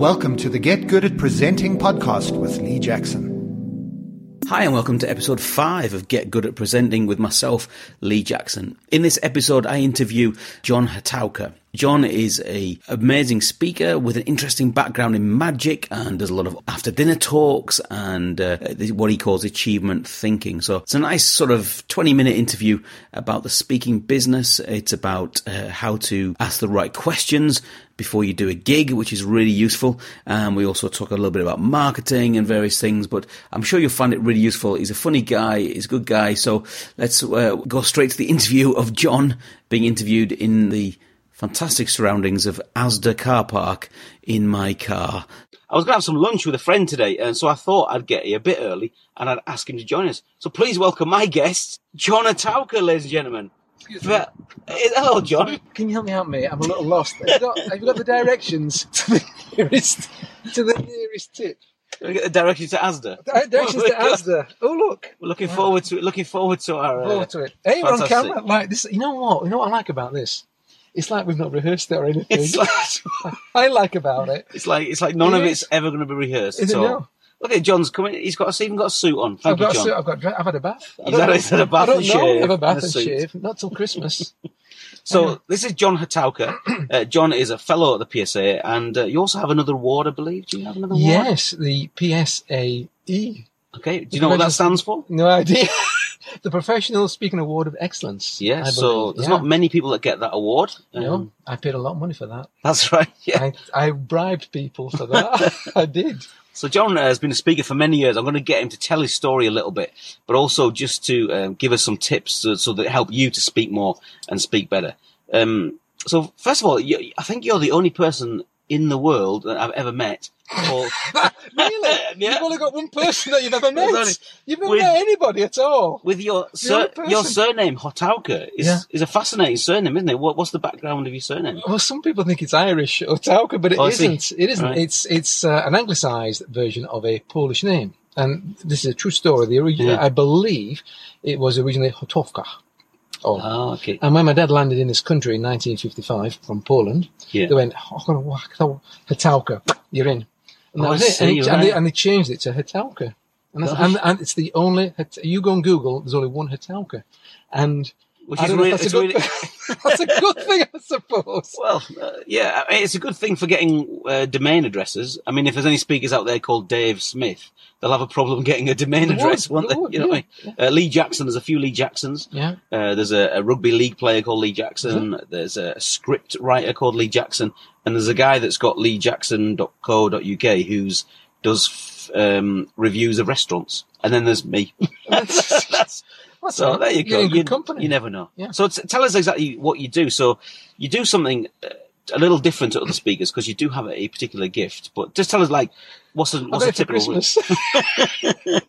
Welcome to the Get Good at Presenting podcast with Lee Jackson. Hi, and welcome to episode five of Get Good at Presenting with myself, Lee Jackson. In this episode, I interview John Hotowka. John is a amazing speaker with an interesting background in magic and does a lot of after dinner talks and uh, what he calls achievement thinking. So it's a nice sort of 20 minute interview about the speaking business. It's about uh, how to ask the right questions before you do a gig, which is really useful. And we also talk a little bit about marketing and various things, but I'm sure you'll find it really useful. He's a funny guy. He's a good guy. So let's uh, go straight to the interview of John being interviewed in the fantastic surroundings of Asda car park in my car. I was going to have some lunch with a friend today, and so I thought I'd get here a bit early and I'd ask him to join us. So please welcome my guest, John Hotowka, ladies and gentlemen. But, uh, hello, John. Can you help me out, mate? I'm a little lost. Have you got, have you got the directions to the nearest to the nearest tip? We get the directions to Asda? Di- Directions to Asda. Oh look, We're looking forward to it. Looking forward to our. Uh, forward to it. Hey, we're on camera. Like this. You know what? You know what I like about this? It's like we've not rehearsed it or anything. It's like, I like about it. it's like it's like none of it's is. ever going to be rehearsed. Is it so now? look at John's coming. He's got a, even got a suit on. Thank I've you, got, a John. suit, I've got, I've had a bath. I He's don't had- he's had a bath I don't and know. shave Have a bath a and suit. shave. Not till Christmas. So this is John Hotowka. Uh, John is a fellow at the PSA, and uh, you also have another award, I believe. Do you have another award? yes, the PSAE. Okay. Do you know what that stands for? No idea. the Professional Speaking Award of Excellence. Yeah. So there's Yeah. not many people that get that award. No, Um, I paid a lot of money for that. That's right. Yeah. I, I bribed people for that. I did. So John uh, has been a speaker for many years. I'm going to get him to tell his story a little bit, but also just to um, give us some tips so, so that help you to speak more and speak better. Um, so first of all, you, I think you're the only person in the world that I've ever met. called- Really? Yeah. You've only got one person that you've ever There's only- met. You've never with- met anybody at all. with your sur- your surname Hotowka is Yeah. is a fascinating surname, isn't it? What, what's the background of your surname? Well, some people think it's Irish or Tauka, but it Oh, I see. not It isn't. Right. It's it's uh, an anglicised version of a Polish name, and this is a true story. The original, Yeah. I believe, it was originally Hotowka. Oh. Oh, okay. And when my dad landed in this country in 1955 from Poland, Yeah. they went, oh, I'm going to Hotowka. You're in. And that Oh, it. And, it- and, they, and they changed it to Hotowka. And, and, and it's the only, you go on Google, there's only one Hotowka. And Which I is really, that's, a really good thing. that's a good thing, I suppose. well, uh, yeah. It's a good thing for getting uh, domain addresses. I mean, if there's any speakers out there called Dave Smith, they'll have a problem getting a domain They would, address, won't they would, you know what yeah, I mean? Uh, Lee Jackson. There's a few Lee Jacksons. Yeah. Uh, there's a, a rugby league player called Lee Jackson. There's a script writer called Lee Jackson, and there's a guy that's got leejackson.co.uk who's does f- um, reviews of restaurants. And then there's me. That's- That's so all right. there you go. You're in good You, company. you never know. Yeah. So t- tell us exactly what you do. So you do something uh, a little different to other speakers because you do have a particular gift. But just tell us like what's a, what's a typical.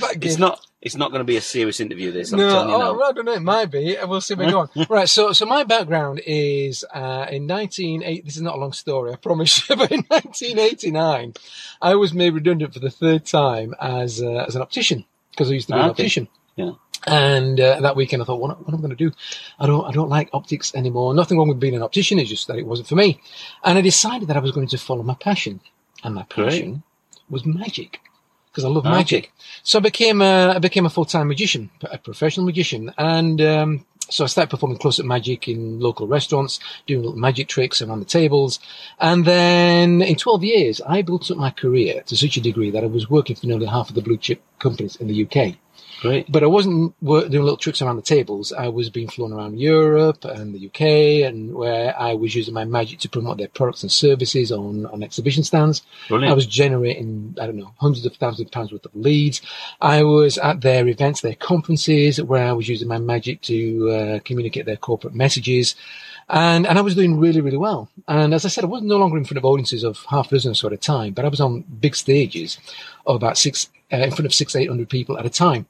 It's not. It's not going to be a serious interview. This. I'm no, telling you oh. I don't know. It might be. We'll see where we go on. Right. So, so my background is uh, in 1980. This is not a long story, I promise you. But in 1989, I was made redundant for the third time as uh, as an optician because I used to be an Okay. optician. Yeah. And uh, that weekend, I thought, what, what am I going to do? I don't, I don't like optics anymore. Nothing wrong with being an optician. It's just that it wasn't for me. And I decided that I was going to follow my passion, and my Great. passion was magic because I love Okay. magic. So I became a, I became a full time magician, a professional magician, and um, so I started performing close up magic in local restaurants, doing little magic tricks around the tables, and then in 12 years, I built up my career to such a degree that I was working for nearly half of the blue chip companies in the UK. Great. But I wasn't doing little tricks around the tables. I was being flown around Europe and the UK, and where I was using my magic to promote their products and services on, on exhibition stands. Brilliant. I was generating, I don't know, hundreds of thousands of pounds worth of leads. I was at their events, their conferences, where I was using my magic to uh, communicate their corporate messages. And, and I was doing really, really well. And as I said, I was no longer in front of audiences of half a dozen or so at a time, but I was on big stages of about six, uh, in front of six, eight hundred people at a time.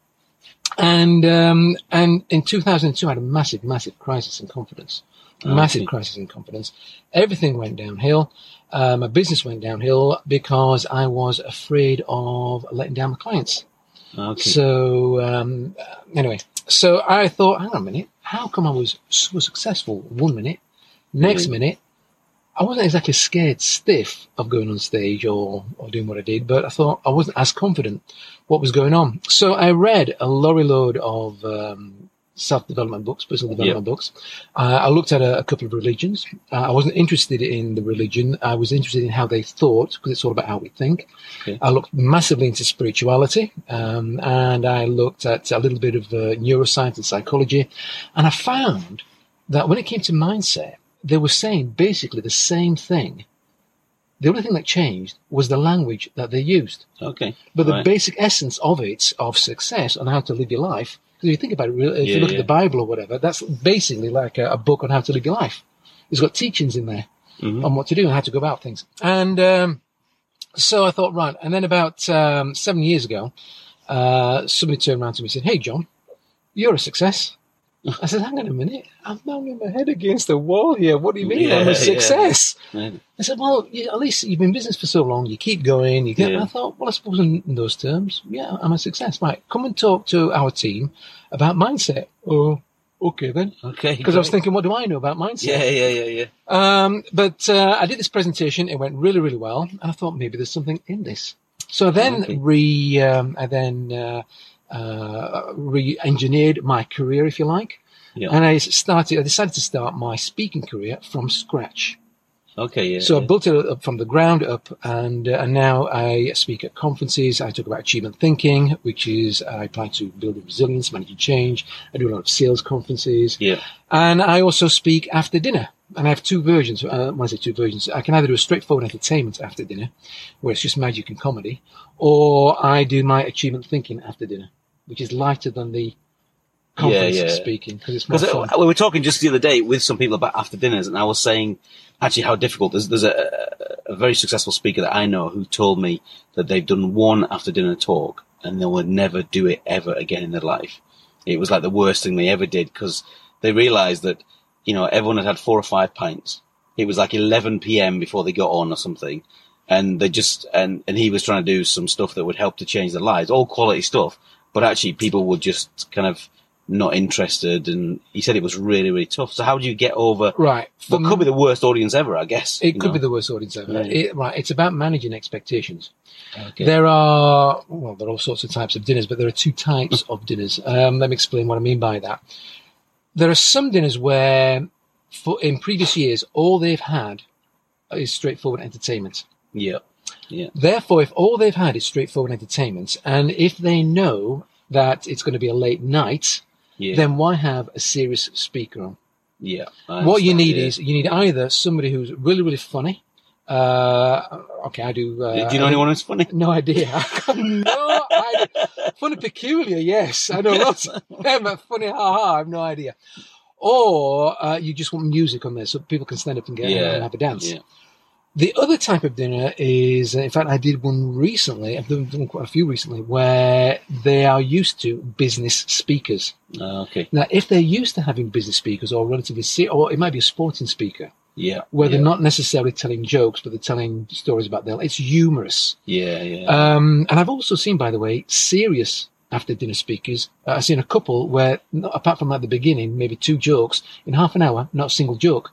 And, um, and in 2002, I had a massive, massive crisis in confidence. Massive Okay. crisis in confidence. Everything went downhill. Uh, my business went downhill because I was afraid of letting down my clients. Okay. So um, anyway, so I thought, hang on a minute, how come I was so successful one minute, next Really? minute I wasn't exactly scared stiff of going on stage or, or doing what I did, but I thought I wasn't as confident what was going on. So I read a lorry load of um, self-development books, personal development books. Uh, I looked at a, a couple of religions. Uh, I wasn't interested in the religion. I was interested in how they thought because it's all about how we think. Okay. I looked massively into spirituality, um, and I looked at a little bit of uh, neuroscience and psychology, and I found that when it came to mindset, they were saying basically the same thing. The only thing that changed was the language that they used. Okay. But the Right. basic essence of it, of success on how to live your life, because if you think about it, really, if Yeah, you look yeah. at the Bible or whatever, that's basically like a, a book on how to live your life. It's got teachings in there Mhm. on what to do and how to go about things. And um, so I thought, right. And then about um, seven years ago, uh, somebody turned around to me and said, "Hey, John, you're a success." I said, "Hang on a minute, I'm banging my head against the wall here. What do you mean Yeah, I'm a success?" Yeah. I said, well, you, at least you've been in business for so long, you keep going. You get, Yeah. I thought, well, I suppose in, in those terms, yeah, I'm a success. Right, come and talk to our team about mindset. Oh, okay then. Okay. Because I was thinking, what do I know about mindset? Yeah, yeah, yeah, yeah. Um, but uh, I did this presentation. It went really, really well, and I thought maybe there's something in this. So I then Okay. re, um, I then uh, uh, re-engineered my career, if you like, Yeah. and I started. I decided to start my speaking career from scratch. Okay, yeah. So I built it up from the ground up, and uh, and now I speak at conferences. I talk about achievement thinking, which is I apply to building resilience, managing change. I do a lot of sales conferences, Yeah. and I also speak after dinner. And I have two versions. Uh, when I say two versions, I can either do a straightforward entertainment after dinner, where it's just magic and comedy, or I do my achievement thinking after dinner, which is lighter than the conference yeah. speaking because it's more Because uh, fun. we were talking just the other day with some people about after dinners, and I was saying actually how difficult. There's, there's a, a very successful speaker that I know who told me that they've done one after dinner talk and they would never do it ever again in their life. It was like the worst thing they ever did because they realised that you know everyone had had four or five pints. It was like 11 p.m. before they got on or something. And they just, and, and he was trying to do some stuff that would help to change their lives, all quality stuff. But actually people were just kind of not interested. And he said it was really, really tough. So how do you get over right. what could be the worst audience ever, I guess? It could know? be the worst audience ever. Yeah. It, right. It's about managing expectations. Okay. There are, well, there are all sorts of types of dinners, but there are two types of dinners. Um, let me explain what I mean by that. There are some dinners where, for in previous years, all they've had is straightforward entertainment. Yeah. Yeah. Therefore, if all they've had is straightforward entertainment, and if they know that it's going to be a late night, Yeah. then why have a serious speaker on? yeah. What you need yeah. is you need either somebody who's really, really funny. Uh, okay, I do. Uh, do you know anyone who's funny? No idea. No idea. Funny peculiar, yes. I know lots of them, but funny, ha ha, I have no idea. Or uh, you just want music on there so people can stand up and get Yeah, and have a dance. yeah. The other type of dinner is, in fact, I did one recently. I've done, quite a few recently where they are used to business speakers. Ah, okay. Now, if they're used to having business speakers or relatively, se- or it might be a sporting speaker, Yeah. where yeah. they're not necessarily telling jokes, but they're telling stories about their. It's humorous. Yeah. Yeah. Um, and I've also seen, by the way, serious after dinner speakers. Uh, I've seen a couple where, not, apart from at the beginning, maybe two jokes in half an hour, not a single joke,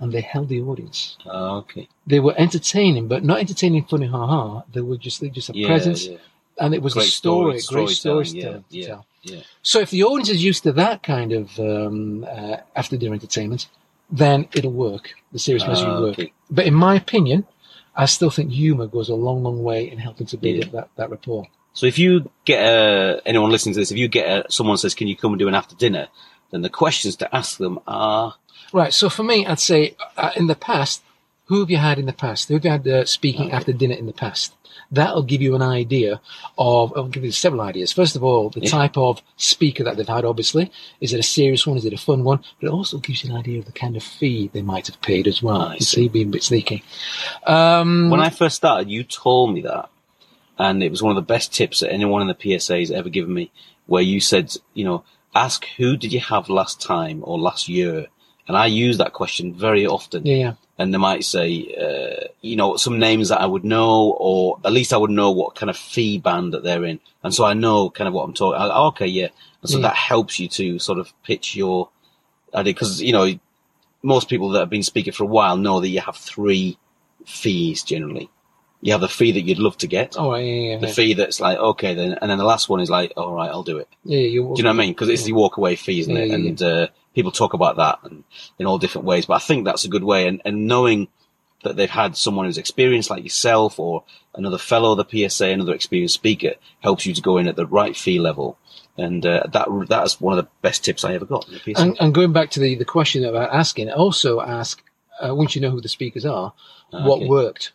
and they held the audience. Ah, okay. They were entertaining, but not entertaining, funny, ha ha. They were just, they just a Yeah. presence, yeah. and it was Great a story, story- great story yeah, to, yeah. tell. Yeah. So if the audience is used to that kind of um, uh, after dinner entertainment, then it'll work. The serious message Ah, will work. okay. But in my opinion, I still think humour goes a long, long way in helping to build that, that rapport. So if you get uh, anyone listening to this, if you get uh, someone says, "Can you come and do an after dinner?" then the questions to ask them are, Right. So for me, I'd say uh, in the past, who have you had in the past? Who have you had uh, speaking after dinner in the past? That'll give you an idea of, I'll give you several ideas. First of all, the Yeah. type of speaker that they've had, obviously. Is it a serious one? Is it a fun one? But it also gives you an idea of the kind of fee they might have paid as well. I see, being a bit sneaky. Um, when I first started, you told me that, and it was one of the best tips that anyone in the PSA has ever given me. Where you said, you know, ask who did you have last time or last year, and I use that question very often. yeah, yeah. and they might say, uh, you know, some names that I would know, or at least I would know what kind of fee band that they're in, and so I know kind of what I'm talking. I, okay, yeah, and so Yeah. that helps you to sort of pitch your idea because you know most people that have been speaking for a while know that you have three fees generally. You have the fee that you'd love to get, Oh, yeah, yeah, yeah. the fee that's like okay, then, and then the last one is like, all right, I'll do it. yeah, you, Do you know what I mean? Because it's the walk away fee, isn't it? And uh, people talk about that and, in all different ways. But I think that's a good way. And, and knowing that they've had someone who's experienced like yourself or another fellow of the PSA, another experienced speaker, helps you to go in at the right fee level. And uh, that that's one of the best tips I ever got. the And, and going back to the, the question about asking, also ask uh, once you know who the speakers are, what worked?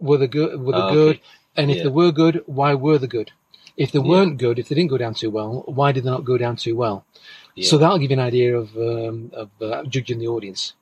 Were they good? Were they Ah, good? okay. And if Yeah. they were good, why were they good? If they weren't good, if they didn't go down too well, why did they not go down too well? Yeah. So that'll give you an idea of um, of uh, judging the audience,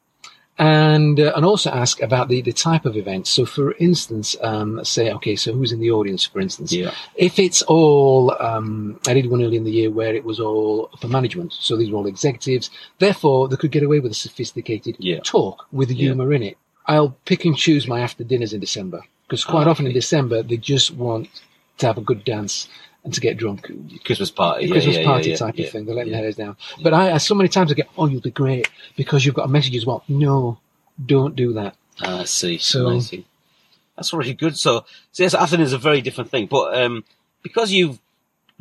and uh, and also ask about the, the type of event. So, for instance, um, say, okay, so who's in the audience? For instance, Yeah. if it's all, um, I did one early in the year where it was all for management. So these were all executives. Therefore, they could get away with a sophisticated Yeah. talk with Yeah. humour in it. I'll pick and choose my after dinners in December because quite Ah, often in. December they just want to have a good dance and to get drunk. Christmas party. yeah, Christmas yeah, party yeah, type of thing. They're letting their hairs down. But I, I, so many times I get, oh, you'll be great because you've got a message as well. No, don't do that. Ah, I see. So- I see. That's really good. So, so yes, Athen is a very different thing. But um, because you've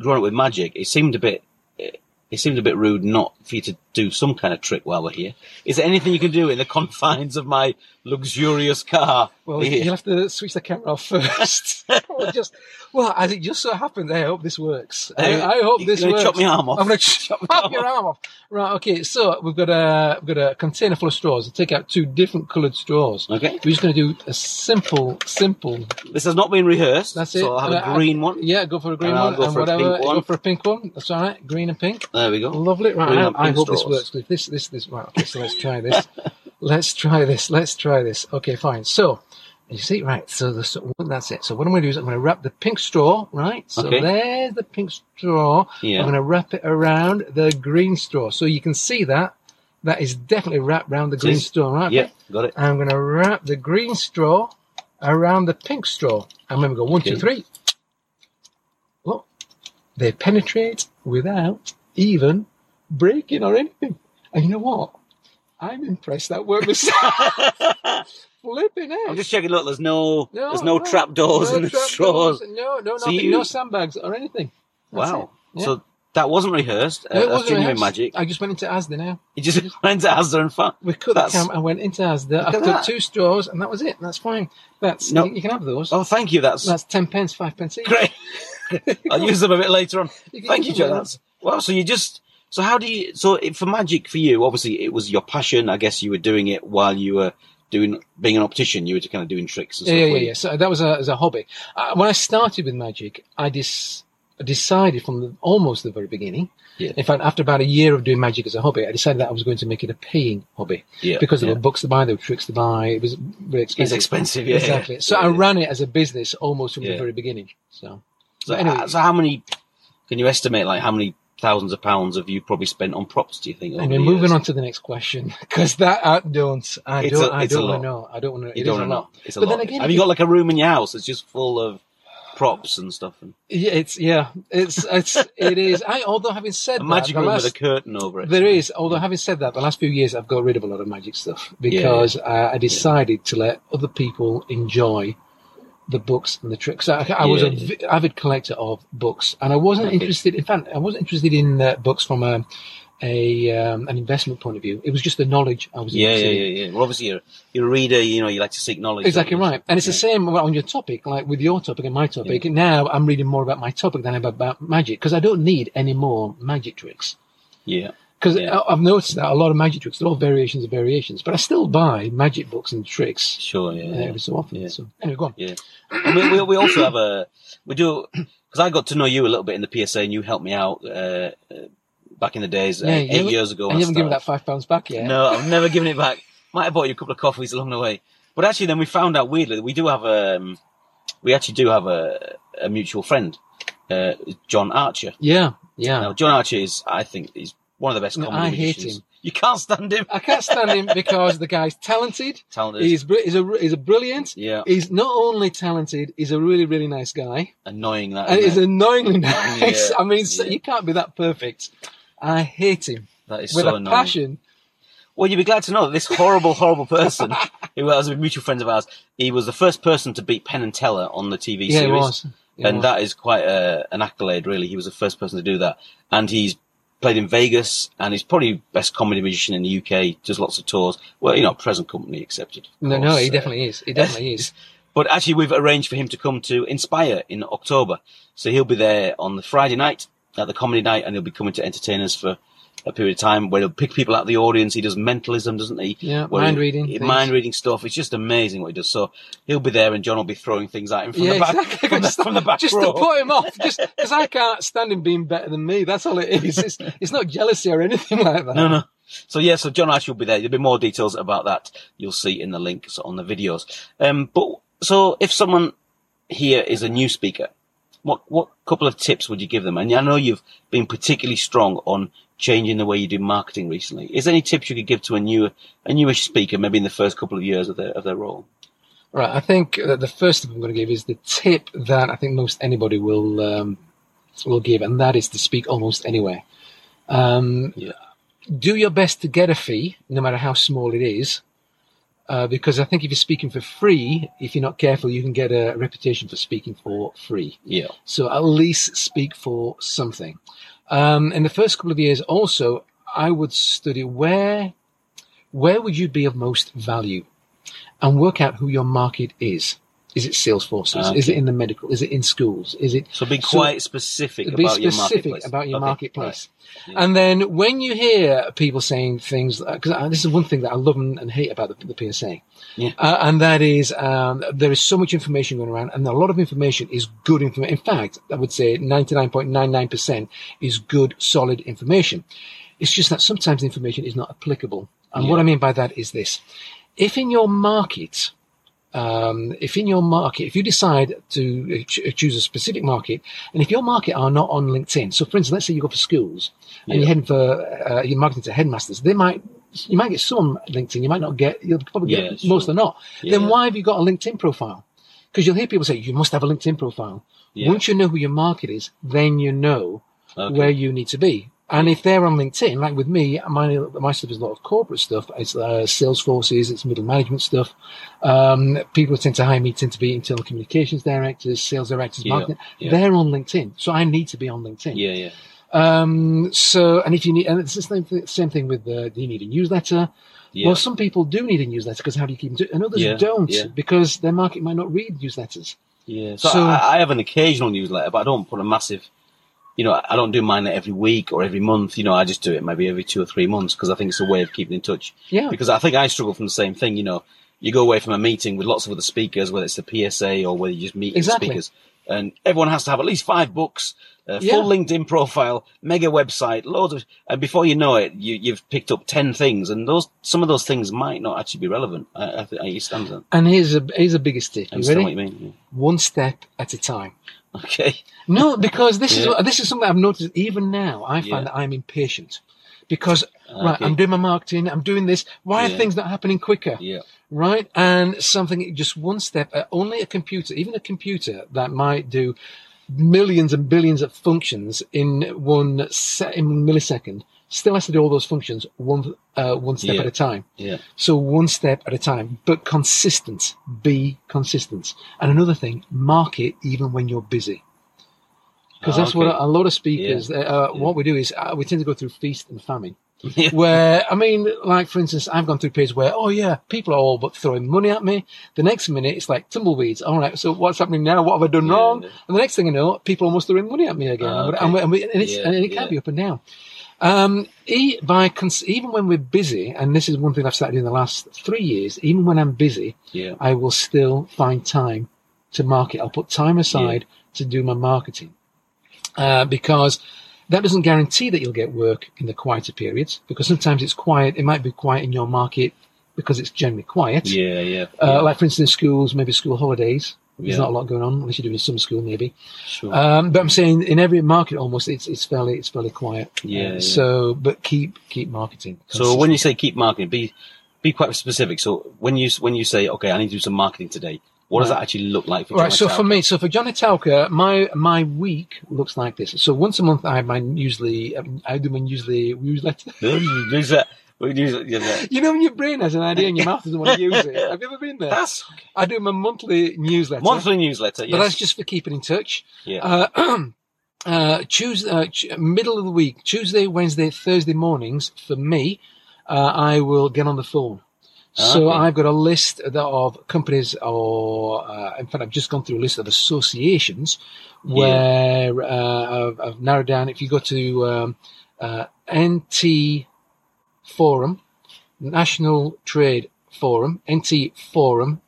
grown up with magic, it seemed a bit. It seemed a bit rude not for you to do some kind of trick while we're here. Is there anything you can do in the confines of my luxurious car? Well, here? you'll have to switch the camera off first. Just, well, as it just so happened, I hope this works. I, Uh, I hope you're this works. chop my arm off? I'm going to chop my your arm off. Right. Okay. So we've got a we've got a container full of straws. I'll take out two different coloured straws. Okay. We're just going to do a simple, simple. This has not been rehearsed. That's it. So I'll have Uh, a green one. Yeah, go for a green And I'll one go and for a whatever. pink one. Go for a pink one. That's all right. Green and pink. There we go. Lovely. Right. Green I, I hope this straws. works. This, this, this. Right. Okay. So let's try this. let's try this. Let's try this. Okay. Fine. So. You see, right? So the, so that's it. So what I'm going to do is I'm going to wrap the pink straw, right? So Okay. there's the pink straw. Yeah. I'm going to wrap it around the green straw, so you can see that that is definitely wrapped around the green straw, right? Yeah, got it. I'm going to wrap the green straw around the pink straw. And then we go one, two, three. Look, they penetrate without even breaking or anything. And you know what? I'm impressed that worked myself. Flipping it. I'm just checking. Look, there's no, there's no, trap doors no in the straws. No, no, So nothing, you- no sandbags or anything. That's Wow. Yeah. So that wasn't rehearsed. Uh, it wasn't genuine rehearsed. magic. I just went into Asda now. You just went to Asda and found. We cut That's- the camera and went into Asda. I took two straws and that was it. That's fine. That's No. you, you can have those. Oh, thank you. That's That's ten pence, five pence each. great. I'll use them a bit later on. You Thank you, them. Well. So you just. So how do you? So for magic for you, obviously it was your passion. I guess you were doing it while you were doing being an optician. You were kind of doing tricks and stuff. yeah, yeah, yeah. So that was a, as a hobby. Uh, when I started with magic, I dis- decided from the, almost the very beginning. Yeah. In fact, after about a year of doing magic as a hobby, I decided that I was going to make it a paying hobby. Yeah, Because there yeah. were books to buy, there were tricks to buy. It was very expensive. It's expensive, yeah, Exactly. So I ran it as a business almost from the very beginning. So, So, anyway, uh, so how many? Can you estimate like how many thousands of pounds have you probably spent on props? Do you think? and we're the moving years? on to the next question because that I don't, I It's don't, a- I don't want to know. I don't want to. You don't a know. lot. It's a But lot. then again, have you got like a room in your house that's just full of props and stuff and Yeah, it's yeah, it's it's it is. I although having said a that, magic the room last- with a curtain over it? There is, although having said that, the last few years I've got rid of a lot of magic stuff because uh, I, I decided to let other people enjoy the books and the tricks. I, I was Yeah, an avid collector of books, and I wasn't Okay. interested. In fact, I wasn't interested in uh, books from a, a um, an investment point of view. It was just the knowledge I was Yeah, yeah, yeah, yeah. Well, obviously you're you're a reader. You know, you like to seek knowledge. Exactly right, and it's the Yeah. same on your topic. Like with your topic and my topic, now I'm reading more about my topic than about magic because I don't need any more magic tricks. Yeah, Because Yeah. I've noticed that a lot of magic tricks, they're all variations of variations, but I still buy magic books and tricks sure. Yeah, uh, yeah. every so often. Yeah. So anyway, go on. Yeah. We, we, we also have a, we do, because I got to know you a little bit in the PSA and you helped me out uh, uh, back in the days, uh, Yeah, you eight years ago. And you haven't given that five pounds back yet. No, I've never given it back. Might have bought you a couple of coffees along the way. But actually, then we found out weirdly that we do have um, we actually do have a, a mutual friend, uh, John Archer. Yeah, yeah. Now, John Archer is, I think, he's one of the best comedy I hate musicians. him. You can't stand him. I can't stand him because the guy's talented. Talented. He's br- he's a he's a brilliant. yeah, He's not only talented, he's a really really nice guy, annoying that. and he's it? annoyingly nice. Yeah, I mean, so yeah. you can't be that perfect. I hate him that is with so a annoying. passion. Well, you'd be glad to know that this horrible, horrible person, who was a mutual friend of ours, he was the first person to beat Penn and Teller on the TV Yeah, series. was. It and was. that is quite a, an accolade, really. He was the first person to do that. And he's played in Vegas, and he's probably best comedy magician in the UK, does lots of tours. Well, you know, present company accepted. No, no, he definitely is. He definitely is. But actually, we've arranged for him to come to Inspire in October. So he'll be there on the Friday night at the comedy night, and he'll be coming to entertain us for a period of time where he'll pick people out of the audience. He does mentalism, doesn't he? Yeah, Where mind he- reading he- mind reading stuff. It's just amazing what he does. So he'll be there, and John will be throwing things at him from Yeah, the back, exactly. from, the, Just- from the back just row. to put him off, just because I can't stand him being better than me. That's all it is. It's, it's not jealousy or anything like that. No, no. So yeah, so John Archer will be there. There'll be more details about that. You'll see in the links on the videos. Um, but so if someone here is a new speaker, what what couple of tips would you give them? And I know you've been particularly strong on changing the way you do marketing recently. Is there any tips you could give to a new a newish speaker, maybe in the first couple of years of their of their role? Right. I think uh, the first tip I'm going to give is the tip that I think most anybody will um, will give, and that is to speak almost anywhere. Um, Yeah. Do your best to get a fee, no matter how small it is, uh, because I think if you're speaking for free, if you're not careful, you can get a reputation for speaking for free. Yeah. So at least speak for something. Um, in the first couple of years, also, I would study where where would you be of most value, and work out who your market is. Is it sales forces? Is it in the medical? Is it in schools? Is it So be So- quite specific be about your specific marketplace. about your Okay, marketplace. right. Yeah. And then when you hear people saying things, because this is one thing that I love and, hate about the, the PSA, Yeah. uh, and that is um, there is so much information going around, and a lot of information is good information. In fact, I would say 99.99% is good, solid information. It's just that sometimes the information is not applicable. And what I mean by that is this. If in your market, um, if in your market, if you decide to uh, ch- choose a specific market, and if your market are not on LinkedIn, so for instance, let's say you go for schools and Yeah. you're heading for uh, you're marketing to headmasters, they might you might get some LinkedIn, you might not get you'll probably Yeah, get sure. most or not. Then why have you got a LinkedIn profile? Because you'll hear people say you must have a LinkedIn profile. Yeah. Once you know who your market is, then you know Okay. where you need to be. And if they're on LinkedIn, like with me, my my stuff is a lot of corporate stuff. It's uh, sales forces, it's middle management stuff. Um, people tend to hire me tend to be internal communications directors, sales directors, marketing. yeah. They're on LinkedIn, so I need to be on LinkedIn. Yeah, yeah. Um, so, and if you need, and it's the same, thing- same thing with the, do you need a newsletter? Yeah. Well, some people do need a newsletter because how do you keep them? To, and others Yeah, don't yeah. because their market might not read newsletters. Yeah. So, So- I, I have an occasional newsletter, but I don't put a massive. You know, I don't do mine every week or every month. You know, I just do it maybe every two or three months because I think it's a way of keeping in touch. Yeah. Because I think I struggle from the same thing. You know, you go away from a meeting with lots of other speakers, whether it's the PSA or whether you just meet Exactly. speakers, and everyone has to have at least five books, uh, a Yeah. full LinkedIn profile, mega website, loads of, and before you know it, you, you've picked up ten things, and those some of those things might not actually be relevant. I, I I understand that. And here's a here's a biggest tip. I You ready? what you mean. One step at a time. Okay. No, because this Yeah. is this is something I've noticed. Even now, I find Yeah. that I'm impatient because right, I'm doing my marketing, I'm doing this. Why Yeah. are things not happening quicker? Yeah. Right, and something just one step. Uh, only a computer, even a computer that might do millions and billions of functions in one se- in millisecond, still has to do all those functions one uh, one step Yeah. at a time. Yeah. So one step at a time, but consistent. Be consistent. And another thing, market even when you're busy. Because Ah, that's what okay. a, a lot of speakers, uh, uh, Yeah. what we do is uh, we tend to go through feast and famine. Where, I mean, like for instance, I've gone through periods where, oh yeah, people are all but throwing money at me. The next minute, it's like tumbleweeds. All right, so what's happening now? What have I done Yeah, wrong? yeah. And the next thing I know, people are almost throwing money at me again. Ah, And, we- and, we- and it's, Yeah, and it can yeah. be up and down. Um, e- by cons- even when we're busy, and this is one thing I've started doing the last three years, even when I'm busy, Yeah. I will still find time to market. I'll put time aside to do my marketing. Uh, because that doesn't guarantee that you'll get work in the quieter periods, because sometimes it's quiet. It might be quiet in your market because it's generally quiet. Yeah. Yeah. Uh, yeah. Like, for instance, schools, maybe school holidays. There's Yeah. not a lot going on unless you're doing summer school, maybe. Sure. Um, but I'm saying in every market almost, it's it's fairly it's fairly quiet. Yeah, Uh, yeah. So, but keep keep marketing. So when you say keep marketing, be be quite specific. So when you when you say okay, I need to do some marketing today, what does that actually look like for Right. John So for me, so for John Hotowka, my my week looks like this. So once a month, I have my usually um, I do my usually newsletter. Is We yeah. You know when your brain has an idea and your mouth doesn't want to use it. Have you ever been there? That's okay. I do my monthly newsletter. monthly newsletter. Yes. But that's just for keeping in touch. yeah. Uh, uh, Tuesday, uh, middle of the week, Tuesday, Wednesday, Thursday mornings for me, uh, I will get on the phone. So Okay. I've got a list of- of companies, or uh, in fact, I've just gone through a list of associations where uh, I've, I've narrowed down. If you go to um, uh, NT Forum, National Trade Forum, ntforum.org,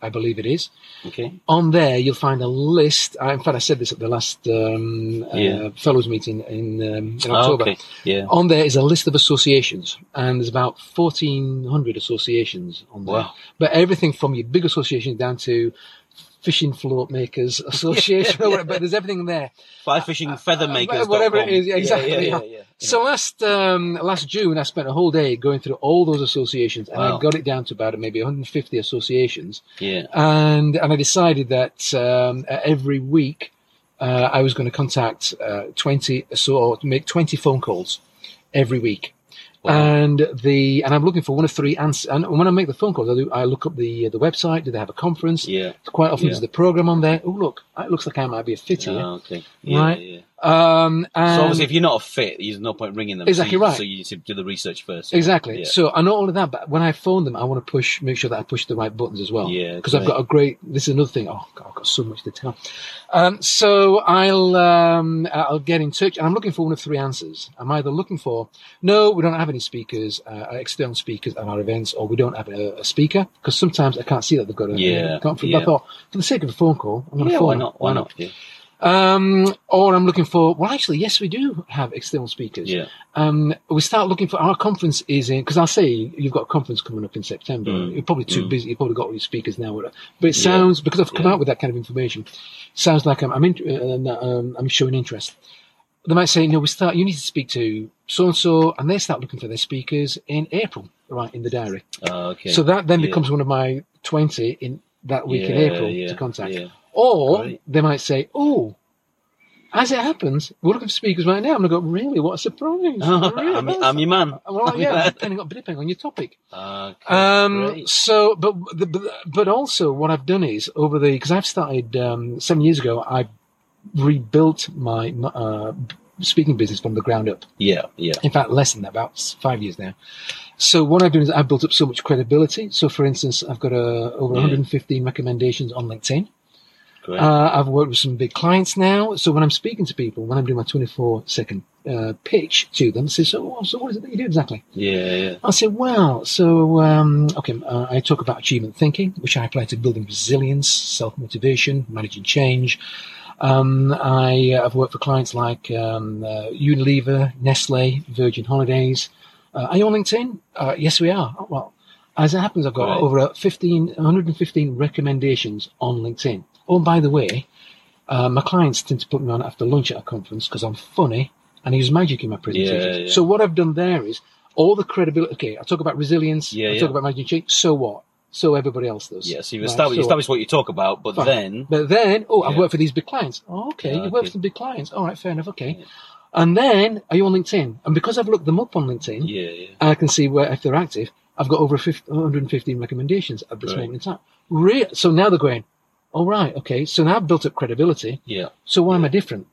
I believe it is okay. on there you'll find a list. I, in fact, I said this at the last um, Yeah. uh, fellows meeting in, um, in Oh, October. okay. Yeah. On there is a list of associations, and there's about 1,400 associations on there. Wow. But everything from your big associations down to fishing float makers association, whatever, but there's everything there. Fly fishing feather makers. Uh, whatever it is, exactly, Yeah, So last um, last June, I spent a whole day going through all those associations, and Wow. I got it down to about maybe 150 associations yeah. and and I decided that um, uh, every week uh, I was going to contact uh, twenty so or make twenty phone calls every week. Wow. And the and I'm looking for one of three answers. And when I make the phone calls, I, do, I look up the the website. Do they have a conference? Yeah. Quite often Yeah. there's the program on there. Oh look, it looks like I might be a fit here. Oh, okay. Yeah, Right. yeah. Um, So obviously, if you're not a fit, there's no point ringing them. Exactly so you, right. So you need to do the research first. Exactly. Yeah. So I not only that, but when I phone them, I want to push, make sure that I push the right buttons as well. Yeah, Because I've got a great. This is another thing. Oh, God, I've got so much to tell. Um, so I'll um, I'll get in touch, and I'm looking for one of three answers. I'm either looking for no, we don't have any speakers, uh, external speakers at our events, or we don't have a, a speaker because sometimes I can't see that they've got a, Yeah, conference. yeah. I thought for the sake of a phone call, I'm going to Yeah, phone. why them. not? Why not? Yeah. Um, or I'm looking for. Well, actually, yes, we do have external speakers Yeah. um, we start looking for our conference is in because I'll say you've got a conference coming up in September. Mm. You're probably too Mm. busy. You've probably got all your speakers now, but it Yeah. sounds because I've come Yeah. out with that kind of information. Sounds like I'm I'm, in, uh, um, I'm showing interest. They might say, "No, we start. You need to speak to so and so," and they start looking for their speakers in April, right in the diary. Oh, okay. So that then Yeah. becomes one of my twenty in that week in April yeah, to contact. Or Great. they might say, "Oh." As it happens, we're looking for speakers right now. I'm going to go, really? What a surprise. Really? I'm, I'm your man. Well, yeah, depending on, depending on your topic. Okay, Um, so, but, but but also what I've done is over the because I've started um, seven years ago. I rebuilt my uh, speaking business from the ground up. Yeah, yeah. In fact, less than that, about five years now. So what I've done is I've built up so much credibility. So, for instance, I've got uh, over Yeah. 115 recommendations on LinkedIn. Uh, I've worked with some big clients now. So when I'm speaking to people, when I'm doing my 24 second uh, pitch to them, say, so, so what is it that you do exactly? yeah, yeah. I say, well, so, um, okay, uh, I talk about achievement thinking, which I apply to building resilience, self motivation, managing change. Um, I, uh, I've worked for clients like um, uh, Unilever, Nestle, Virgin Holidays. Uh, are you on LinkedIn? Uh, yes, we are. Oh, well, as it happens, I've got Right. over uh, 15, 115 recommendations on LinkedIn. Oh, and by the way, uh, my clients tend to put me on after lunch at a conference because I'm funny and I use magic in my presentations. Yeah, yeah. So what I've done there is all the credibility. Okay, I talk about resilience. Yeah, I talk about magic change. So what? So everybody else does. Yeah, so you've Right, established, so- established what you talk about, but Fine. then, But then, oh, I've Yeah. worked for these big clients. Oh, okay, Ah, you've worked okay. for some big clients. All right, fair enough. Okay. And then, are you on LinkedIn? And because I've looked them up on LinkedIn, yeah, yeah. I can see where if they're active. I've got over 50, 115 recommendations at this Right. moment in time. Re- so now they're going, all right, okay. So now I've built up credibility. Yeah, So why am I different?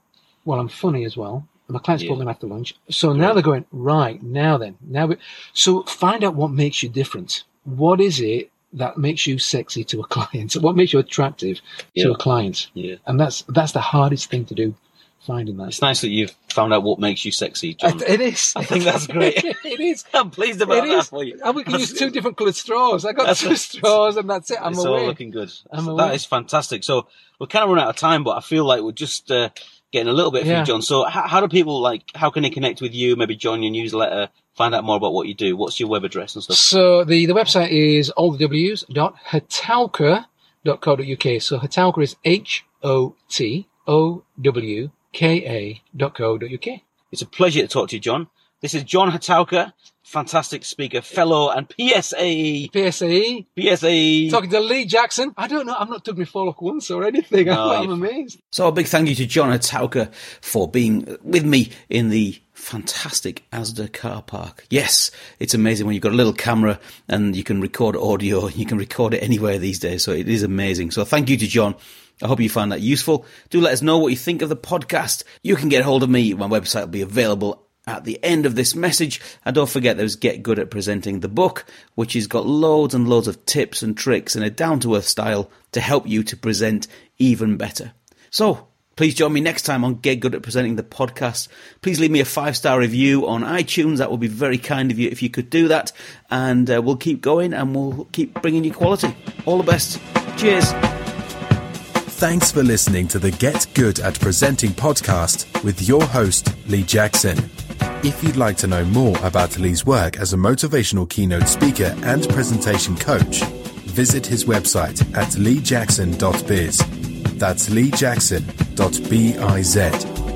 Well, I'm funny as well. And my clients Yeah. call me after lunch. So now they're going, right, now then. Now, we, so find out what makes you different. What is it that makes you sexy to a client? What makes you attractive Yeah. to a client? yeah. And that's, that's the hardest thing to do, finding that. It's nice that you've found out what makes you sexy, John. It is. I think that's great. it is. I'm pleased about It that is. for you. And we can use two different coloured straws. I got two straws and that's it. I'm it's away. all looking good. I'm So away. that is fantastic. So we're kind of running out of time, but I feel like we're just uh, getting a little bit from Yeah. you, John. So how, how do people like? How can they connect with you? Maybe join your newsletter, find out more about what you do. What's your web address and stuff? So the, the website is all the W's dot hotowka.co.uk. So Hotowka is H O T O W K A dot co dot UK. It's a pleasure to talk to you, John. This is John Hotowka, fantastic speaker, fellow, and PSAE. PSAE. PSAE. Talking to Lee Jackson. I don't know. I've not took my follow once or anything. No, I'm amazed. So a big thank you to John Hotowka for being with me in the fantastic Asda car park. Yes, it's amazing when you've got a little camera and you can record audio. You can record it anywhere these days. So it is amazing. So thank you to John. I hope you found that useful. Do let us know what you think of the podcast. You can get hold of me. My website will be available at the end of this message. And don't forget there's Get Good at Presenting the book, which has got loads and loads of tips and tricks in a down to earth style to help you to present even better. So Please join me next time on Get Good at Presenting the podcast. Please leave me a five star review on iTunes. That would be very kind of you if you could do that. And uh, we'll keep going and we'll keep bringing you quality. All the best. Cheers. Thanks for listening to the Get Good at Presenting podcast with your host, Lee Jackson. If you'd like to know more about Lee's work as a motivational keynote speaker and presentation coach, visit his website at leejackson.biz. That's leejackson.biz.